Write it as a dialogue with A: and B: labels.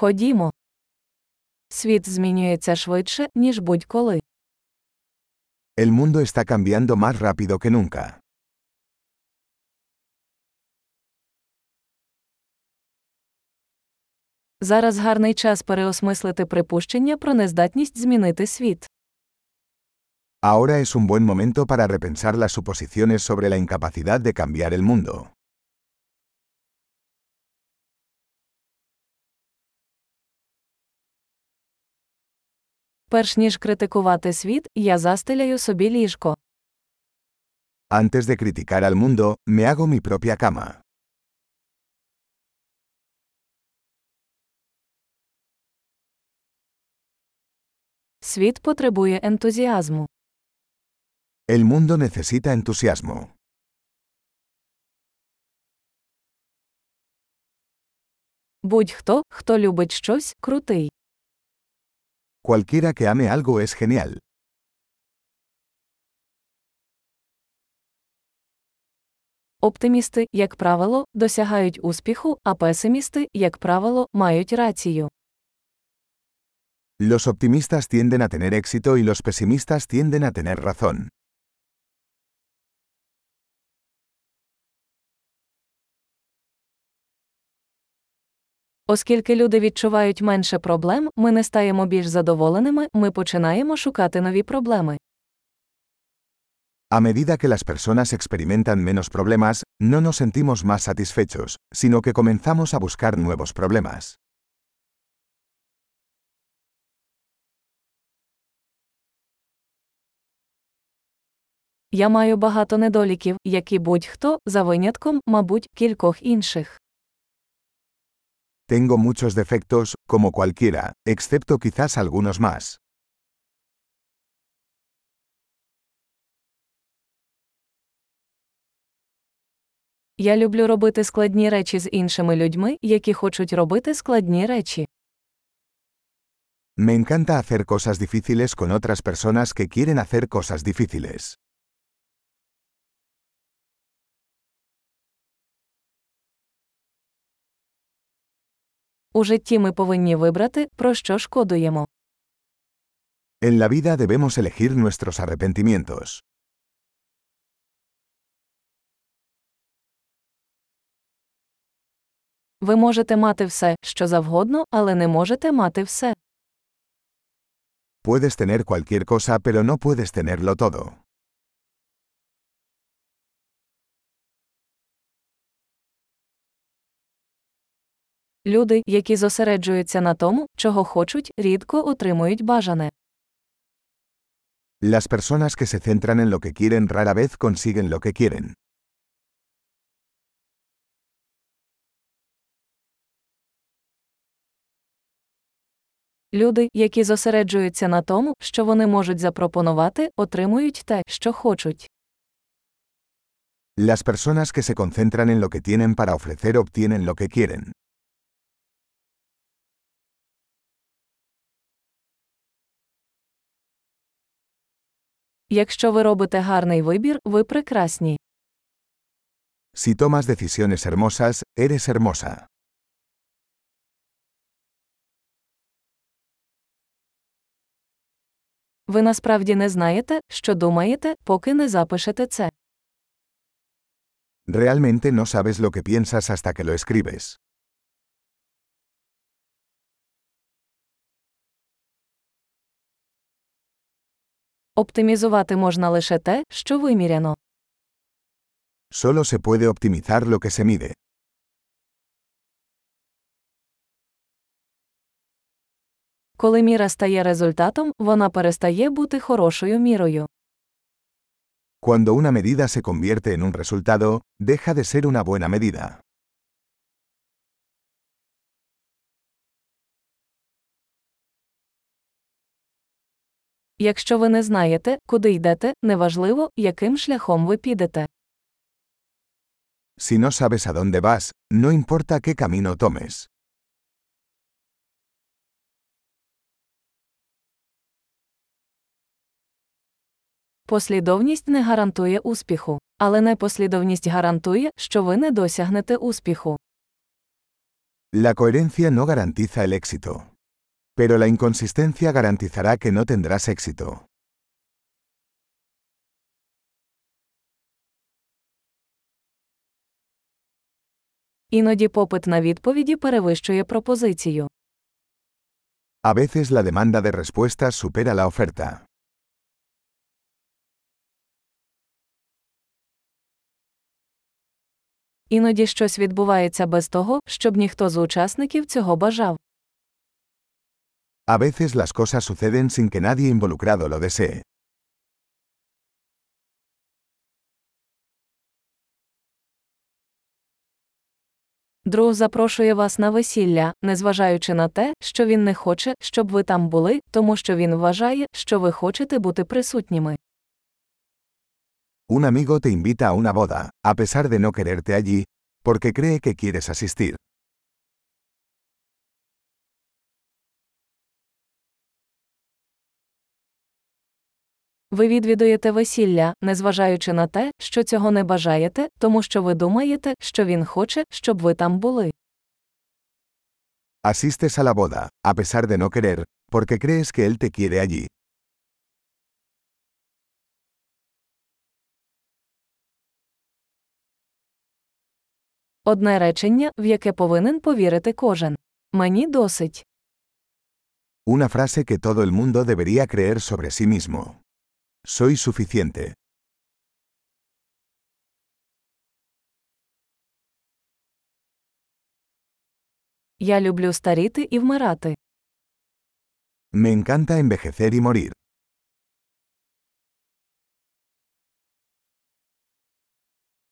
A: Ходімо. Світ змінюється швидше, ніж будь-коли.
B: El mundo está cambiando más rápido que nunca.
A: Зараз гарний час переосмислити припущення про нездатність змінити світ.
B: Ahora es un buen momento para repensar las suposiciones sobre la incapacidad de cambiar el mundo.
A: Перш ніж критикувати світ, я застеляю собі ліжко.
B: Antes de criticar al mundo, me hago mi propia cama.
A: Світ потребує ентузіазму.
B: El mundo necesita entusiasmo.
A: Будь-хто, хто любить щось, крутий.
B: Cualquiera que ame algo es genial.
A: Оптимісти, як правило, досягають успіху, а песимісти, як правило, мають рацію.
B: Los optimistas tienden a tener éxito y los pesimistas tienden a tener razón.
A: Оскільки люди відчувають менше проблем, ми не стаємо більш задоволеними, ми починаємо шукати нові проблеми.
B: A medida que las personas experimentan menos problemas, no nos sentimos más satisfechos, sino que comenzamos a buscar nuevos problemas.
A: Я маю багато недоліків, як і будь-хто, за винятком, мабуть, кількох інших.
B: Tengo muchos defectos, como cualquiera, excepto quizás algunos más.
A: Я люблю робити складні речі з іншими людьми, які хочуть робити складні речі.
B: Me encanta hacer cosas difíciles con otras personas que quieren hacer cosas difíciles.
A: У житті ми повинні вибрати, про що шкодуємо.
B: En la vida debemos elegir nuestros arrepentimientos.
A: Ви можете мати все, що завгодно, але не можете мати все.
B: Puedes tener cualquier cosa pero no puedes tenerlo todo.
A: Люди, які зосереджуються на тому, чого хочуть, рідко отримують бажане.
B: Las personas que se centran en lo que quieren rara vez consiguen lo que quieren.
A: Люди, які зосереджуються на тому, що вони можуть запропонувати, отримують те, що хочуть.
B: Las personas que se concentran en lo que tienen para ofrecer obtienen lo que quieren.
A: Якщо ви робите гарний вибір, ви прекрасні.
B: Si tomas decisiones hermosas, eres hermosa.
A: Ви насправді не знаєте, що думаєте, поки не запишете це.
B: Realmente no sabes lo que piensas hasta que lo escribes.
A: Оптимізувати можна лише те, що виміряно.
B: Solo se puede optimizar lo que se mide.
A: Коли міра стає результатом, вона перестає бути хорошою мірою.
B: Cuando una medida se convierte en un resultado, deja de ser una buena medida.
A: Якщо ви не знаєте, куди йдете, неважливо, яким шляхом ви підете.
B: Si no sabes a dónde vas, no importa qué camino tomes.
A: Послідовність не гарантує успіху, але непослідовність гарантує, що ви не досягнете успіху.
B: La coherencia no garantiza el éxito. Pero la inconsistencia garantizará que no tendrás éxito.
A: Іноді попит на відповіді перевищує пропозицію.
B: A veces la demanda de respuestas supera la oferta.
A: Іноді щось відбувається без того, щоб ніхто з учасників цього бажав.
B: A veces las cosas suceden sin que nadie involucrado lo desee.
A: Друг запрошує вас на весілля, незважаючи на те, що він не хоче, щоб ви там були, тому що він вважає, що ви хочете бути присутніми.
B: Un amigo te invita a una boda, a pesar de no quererte allí, porque cree que quieres asistir.
A: Ви відвідуєте весілля, незважаючи на те, що цього не бажаєте, тому що ви думаєте, що він хоче, щоб ви там були.
B: Asistes a la boda, a pesar de no querer, porque crees que él te quiere allí.
A: Одне речення, в яке повинен повірити кожен. Мені досить.
B: Una frase que todo el mundo debería creer sobre sí mismo. Soy suficiente.
A: Я люблю старіти і вмирати.
B: Me encanta envejecer y morir.